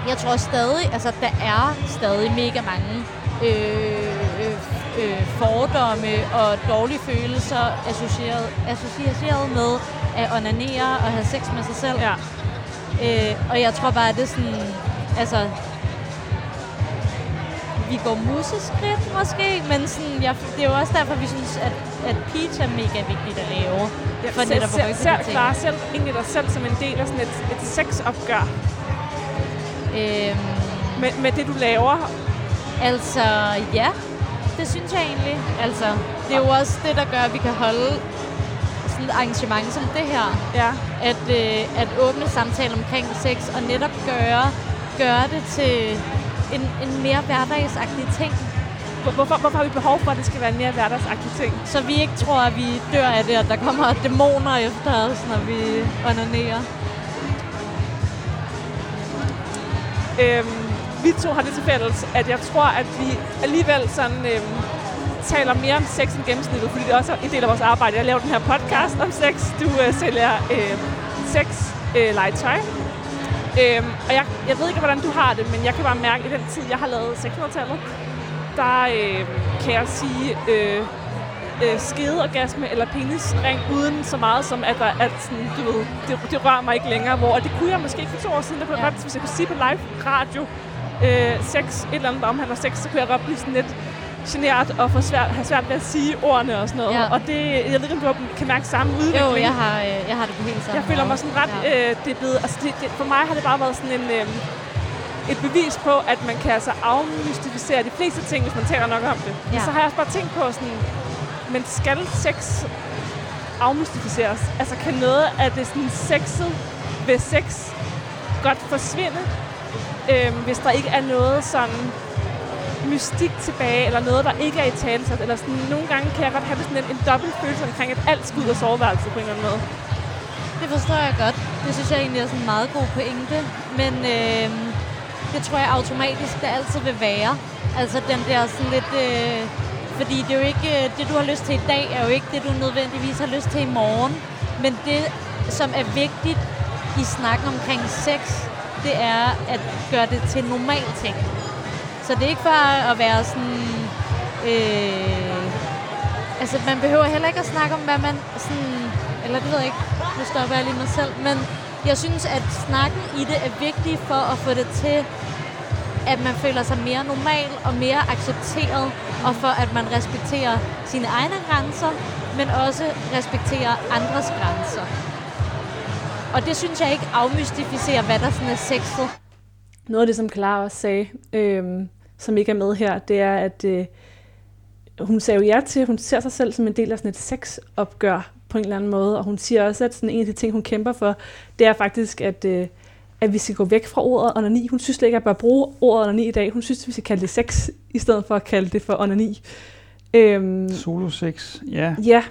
jeg tror stadig, altså der er stadig mega mange øh, øh, fordomme og dårlige følelser associeret, associeret med at onanere og have sex med sig selv. Ja. Øh, og jeg tror bare, at det er sådan, altså, vi går museskridt måske, men sådan, jeg, det er jo også derfor, vi synes, at, at Peach er mega vigtigt at lave. Ja, for netop ser de ting. Clara selv, egentlig dig selv som en del af sådan et, et sexopgør Øhm, med, med det, du laver? altså, ja, det synes jeg egentlig. Altså, det er jo også det, der gør, at vi kan holde sådan et arrangement som det her. Ja. At, øh, at åbne samtale omkring sex og netop gøre, gøre det til en, en mere hverdagsagtig ting. Hvor- Hvorfor, hvorfor har vi behov for, at det skal være en mere hverdagsagtig ting? Så vi ikke tror, at vi dør af det, og der kommer dæmoner efter os, når vi onanerer. Øhm, vi to har det til fælles, at jeg tror, at vi alligevel sådan, øhm, taler mere om sex end gennemsnittet, fordi det er også en del af vores arbejde. Jeg laver den her podcast om sex. Du øh, sælger øh, sex øh, legetøj. Øhm, og jeg, jeg ved ikke, hvordan du har det, men jeg kan bare mærke, at i den tid, jeg har lavet 600-tallet, der øh, kan jeg sige øh, øh, skedeorgasme eller penisring uden så meget som, at, der, at sådan, du ved, det, det rører mig ikke længere. Hvor, og det kunne jeg måske ikke for to år siden. Der kunne. Ja. jeg godt, hvis jeg kunne sige på live radio, øh, sex, et eller andet, der omhandler sex, så kunne jeg godt blive sådan lidt genert og få svært, have svært ved at sige ordene og sådan noget. Ja. Og det, jeg ved ikke, om du kan mærke samme udvikling. Jo, jeg har, øh, jeg har det på helt samme Jeg føler mig sådan ret... Ja. Øh, det er blevet, altså det, det, for mig har det bare været sådan en... Øh, et bevis på, at man kan altså afmystificere de fleste ting, hvis man taler nok om det. Ja. Ja. Så har jeg også bare tænkt på sådan, men skal sex afmystificeres? Altså kan noget af det sådan sexet ved sex godt forsvinde, øh, hvis der ikke er noget sådan mystik tilbage, eller noget, der ikke er i talesat, eller sådan, nogle gange kan jeg godt have sådan en, en dobbelt følelse omkring, at alt skal ud af soveværelset på en eller anden måde. Det forstår jeg godt. Det synes jeg egentlig er sådan en meget god pointe. Men øh, det tror jeg automatisk, det altid vil være. Altså den der sådan lidt... Øh, fordi det er jo ikke... Øh, det, du har lyst til i dag, er jo ikke det, du nødvendigvis har lyst til i morgen. Men det, som er vigtigt i snakken omkring sex, det er at gøre det til en normal ting. Så det er ikke for at være sådan... Øh, altså, man behøver heller ikke at snakke om, hvad man sådan... Eller det ved jeg ikke. Nu stopper jeg lige mig selv. Men jeg synes, at snakken i det er vigtig for at få det til, at man føler sig mere normal og mere accepteret, og for at man respekterer sine egne grænser, men også respekterer andres grænser. Og det synes jeg ikke afmystificerer, hvad der sådan er sexet. Noget af det, som Clara også sagde, øhm, som ikke er med her, det er, at øh, hun sagde jo ja til, at hun ser sig selv som en del af sådan et sexopgør på en eller anden måde, og hun siger også, at sådan en af de ting, hun kæmper for, det er faktisk, at, øh, at vi skal gå væk fra ordet onani. Hun synes slet ikke, at jeg bør bruge ordet onani i dag. Hun synes, at vi skal kalde det sex, i stedet for at kalde det for onani. Øhm, Solo sex, ja. ja,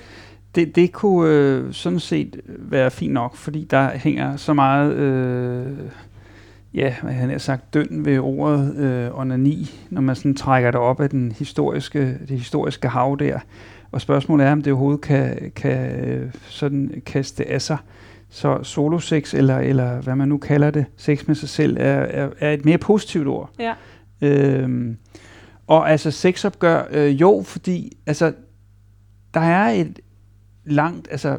Det, det kunne øh, sådan set være fint nok, fordi der hænger så meget, øh, ja, hvad han har sagt, døn ved ordet øh, onani, når man sådan trækker det op af den historiske, det historiske hav der. Og spørgsmålet er, om det overhovedet kan, kan øh, sådan kaste af sig. Så solosex, eller, eller hvad man nu kalder det, sex med sig selv, er, er, er et mere positivt ord. ja. Øhm, og altså sexopgør, øh, jo, fordi altså, der er et langt, altså,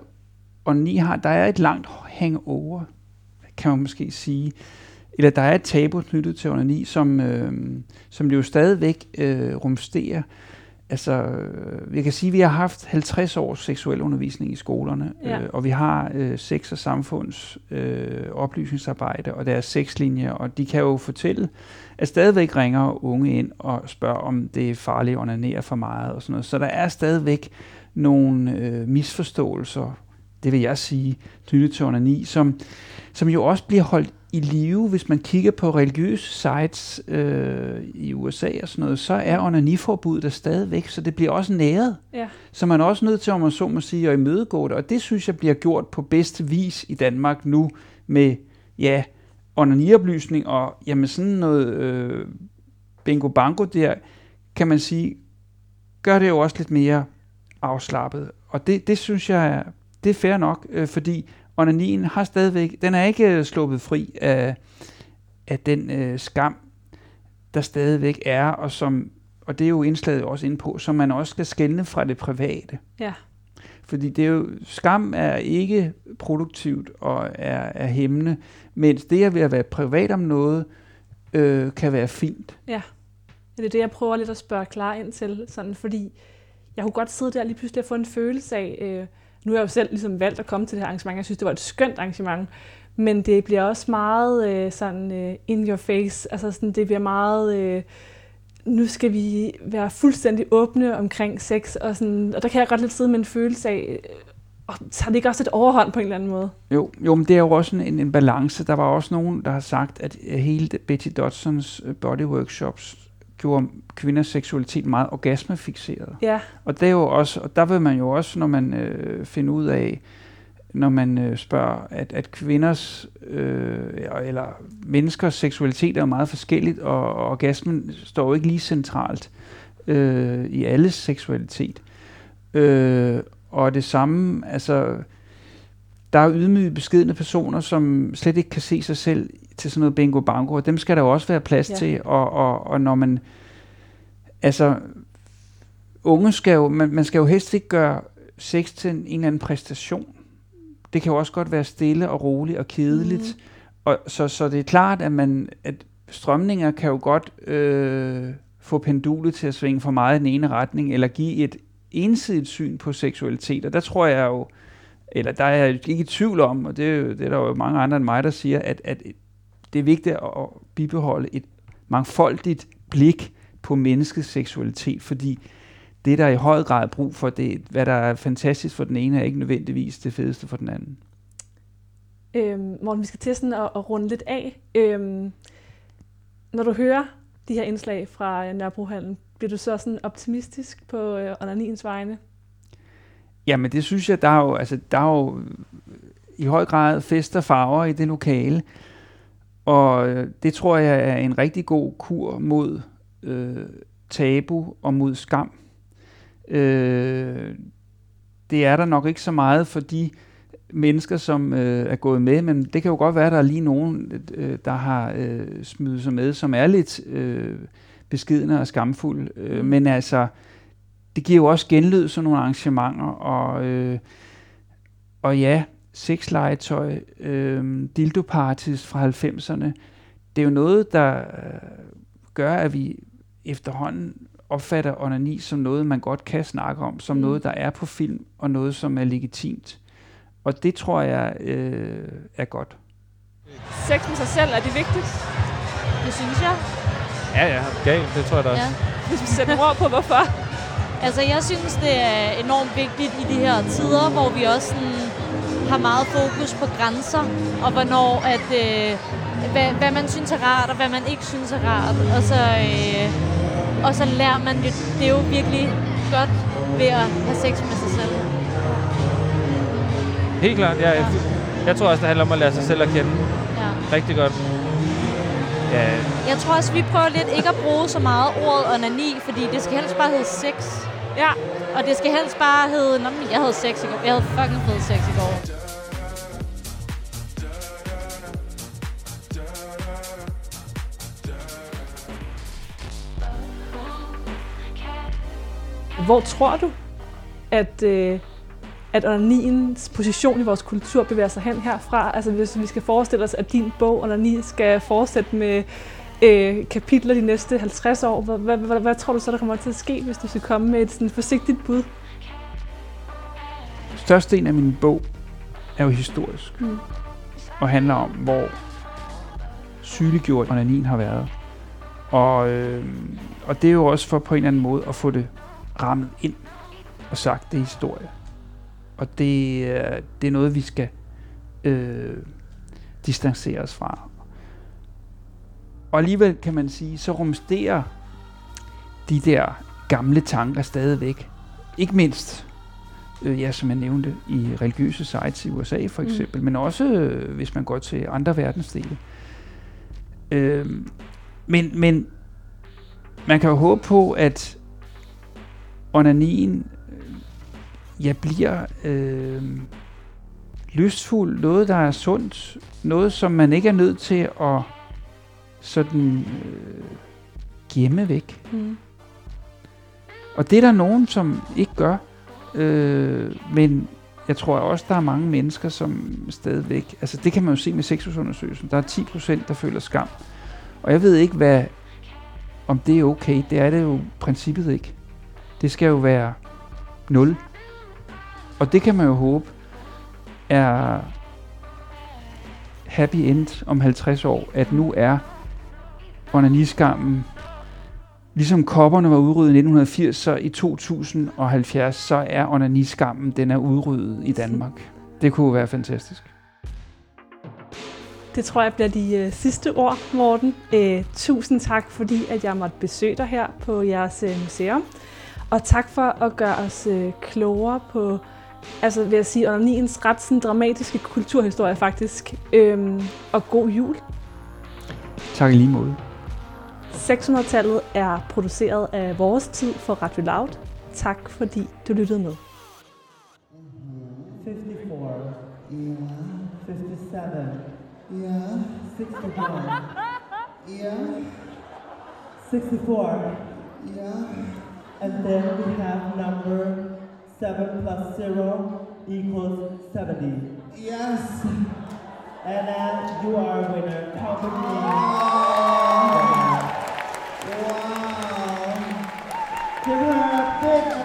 og ni har, der er et langt hangover, kan man måske sige. Eller der er et tabu knyttet til onani, som, øh, som jo stadigvæk øh, rumsterer. Altså, øh, jeg kan sige, at vi har haft 50 års seksuel undervisning i skolerne, Ja. øh, og vi har øh, sex- og samfunds øh, oplysningsarbejde, og der er sexlinjer, og de kan jo fortælle, at stadigvæk ringer unge ind og spørger, om det er farligt at onanere for meget og sådan noget. Så der er stadigvæk nogle øh, misforståelser, det vil jeg sige, knyttet til onani, som, som jo også bliver holdt i live, hvis man kigger på religiøse sites øh, i USA og sådan noget, så er onaniforbuddet der stadigvæk, så det bliver også næret. Ja. Så man er også nødt til, om man så må sige, at imødegå det, og det synes jeg bliver gjort på bedste vis i Danmark nu med, ja, onanioplysning og jamen sådan noget øh, bingo bango der, kan man sige, gør det jo også lidt mere afslappet. Og det, det synes jeg, det er fair nok, øh, fordi onanien har stadigvæk, den er ikke sluppet fri af, af den øh, skam, der stadigvæk er, og som og det er jo indslaget også ind på, så man også skal skelne fra det private. Ja. Fordi det er jo, skam er ikke produktivt og er, er hæmmende, mens det at være privat om noget, øh, kan være fint. Ja, det er det, jeg prøver lidt at spørge klar ind til, sådan, fordi jeg kunne godt sidde der lige pludselig og få en følelse af, øh, nu har jeg jo selv ligesom valgt at komme til det her arrangement, jeg synes, det var et skønt arrangement, men det bliver også meget øh, sådan øh, in your face, altså sådan, det bliver meget, øh, nu skal vi være fuldstændig åbne omkring sex, og, sådan, og der kan jeg godt lidt sidde med en følelse af, øh, og tager det ikke også et overhånd på en eller anden måde? Jo, jo men det er jo også en, en, balance. Der var også nogen, der har sagt, at hele Betty Dodsons øh, body workshops gjorde kvinders seksualitet meget orgasmefixeret. Ja, Og det er jo også, og der vil man jo også, når man øh, finder ud af, når man øh, spørger, at, at kvinders øh, eller menneskers seksualitet er jo meget forskelligt, og, og orgasmen står jo ikke lige centralt øh, i alles seksualitet. Øh, og det samme, altså, der er ydmyge, beskedende personer, som slet ikke kan se sig selv til sådan noget bingo bango, og dem skal der jo også være plads Ja. til, og, og, og når man, altså, unge skal jo, man, man skal jo helst ikke gøre sex til en, en eller anden præstation. Det kan jo også godt være stille og roligt og kedeligt. Mm. Og, så, så det er klart, at, man, at strømninger kan jo godt øh, få pendulet til at svinge for meget i den ene retning, eller give et ensidigt syn på seksualitet. Og der tror jeg jo, eller der er jeg ikke i tvivl om, og det er, jo, det er der jo mange andre end mig, der siger, at, at det er vigtigt at, bibeholde et mangfoldigt blik på menneskets seksualitet, fordi det, der er i høj grad er brug for, det, hvad der er fantastisk for den ene, er ikke nødvendigvis det fedeste for den anden. Øhm, Morten, vi skal til sådan at, at runde lidt af. Øhm, når du hører de her indslag fra øh, Nørrebrohallen, bliver du så sådan optimistisk på øh, onaniens vegne? Jamen, det synes jeg, der er jo, altså, der er jo i høj grad fest og farver i det lokale. Og øh, det tror jeg er en rigtig god kur mod øh, tabu og mod skam. Øh, det er der nok ikke så meget for de mennesker, som øh, er gået med, men det kan jo godt være, at der er lige nogen, øh, der har øh, smidt sig med, som er lidt øh, beskidende og skamfulde. Øh, men altså, det giver jo også genlyd sådan nogle arrangementer, og, øh, og ja, sexlegetøj, øh, dildoparties fra 90'erne, det er jo noget, der øh, gør, at vi efterhånden opfatter onani som noget, man godt kan snakke om, som Mm. noget, der er på film, og noget, som er legitimt. Og det tror jeg øh, er godt. Sex med sig selv, er det vigtigt? Det synes jeg. Ja, ja, galt, det tror jeg da også. Ja. Hvis vi sætter ord på, hvorfor? Altså, jeg synes, det er enormt vigtigt i de her tider, hvor vi også sådan, har meget fokus på grænser, og hvornår at, øh, hvad, hvad man synes er rart, og hvad man ikke synes er rart. Og så, øh, og så lærer man jo, det er jo virkelig godt ved at have sex med sig selv. Helt klart, ja. Jeg, jeg tror også, det handler om at lære sig selv at kende Ja. rigtig godt. Ja, Jeg tror også, vi prøver lidt ikke at bruge så meget ordet onani, fordi det skal helst bare hedde sex. Ja. Og det skal helst bare hedde, Nå, jeg havde sex i går. Jeg havde fucking fed sex i går. Hvor tror du, at, øh, at onaniens position i vores kultur bevæger sig hen herfra? Altså hvis vi skal forestille os, at din bog Onani skal fortsætte med øh, kapitler de næste 50 år, hvad, hvad, hvad, hvad tror du så, der kommer til at ske, hvis du skal komme med et sådan forsigtigt bud? Størstedelen af min bog er jo historisk, Mm. og handler om, hvor sygeliggjort onanin har været. Og, øh, og det er jo også for på en eller anden måde at få det rammet ind og sagt, det er historie. Og det, er- det er noget, vi skal øh, distancere os fra. Og alligevel kan man sige, så rumsterer de der gamle tanker stadigvæk. Ikke mindst, øh, ja, som jeg nævnte, i religiøse sites i USA for Mm. eksempel, mm. men også øh, hvis man går til andre verdensdele. Øh, men, men man kan jo håbe på, at onanien øh, ja, bliver øh, lystfuld, noget der er sundt, noget som man ikke er nødt til at sådan øh, gemme væk. Mm. Og det er der nogen, som ikke gør. Øh, men jeg tror også, der er mange mennesker, som stadigvæk... Altså det kan man jo se med sexusundersøgelsen. Der er 10 procent, der føler skam. Og jeg ved ikke, hvad, om det er okay. Det er det jo princippet ikke. Det skal jo være 0. Og det kan man jo håbe er happy end om 50 år, at nu er onaniskammen Ligesom kopperne var udryddet i 1980, så i 2070, så er onaniskammen, den er udryddet i Danmark. Det kunne være fantastisk. Det tror jeg bliver de øh, sidste ord, Morten. Øh, tusind tak, fordi at jeg måtte besøge dig her på jeres øh, museum. Og tak for at gøre os øh, klogere på, altså vil jeg sige, onaniens ret sådan, dramatiske kulturhistorie faktisk. Øhm, og god jul. Tak i lige måde. 600-tallet er produceret af Vores Tid for Radio Loud. Tak fordi du lyttede med. 54. Yeah, 57. yeah, 61. yeah, 64. yeah. And then we have number 7 plus 0 equals 70. Yes! And then you are a winner. congratulations! Wow! Wow! Give her a big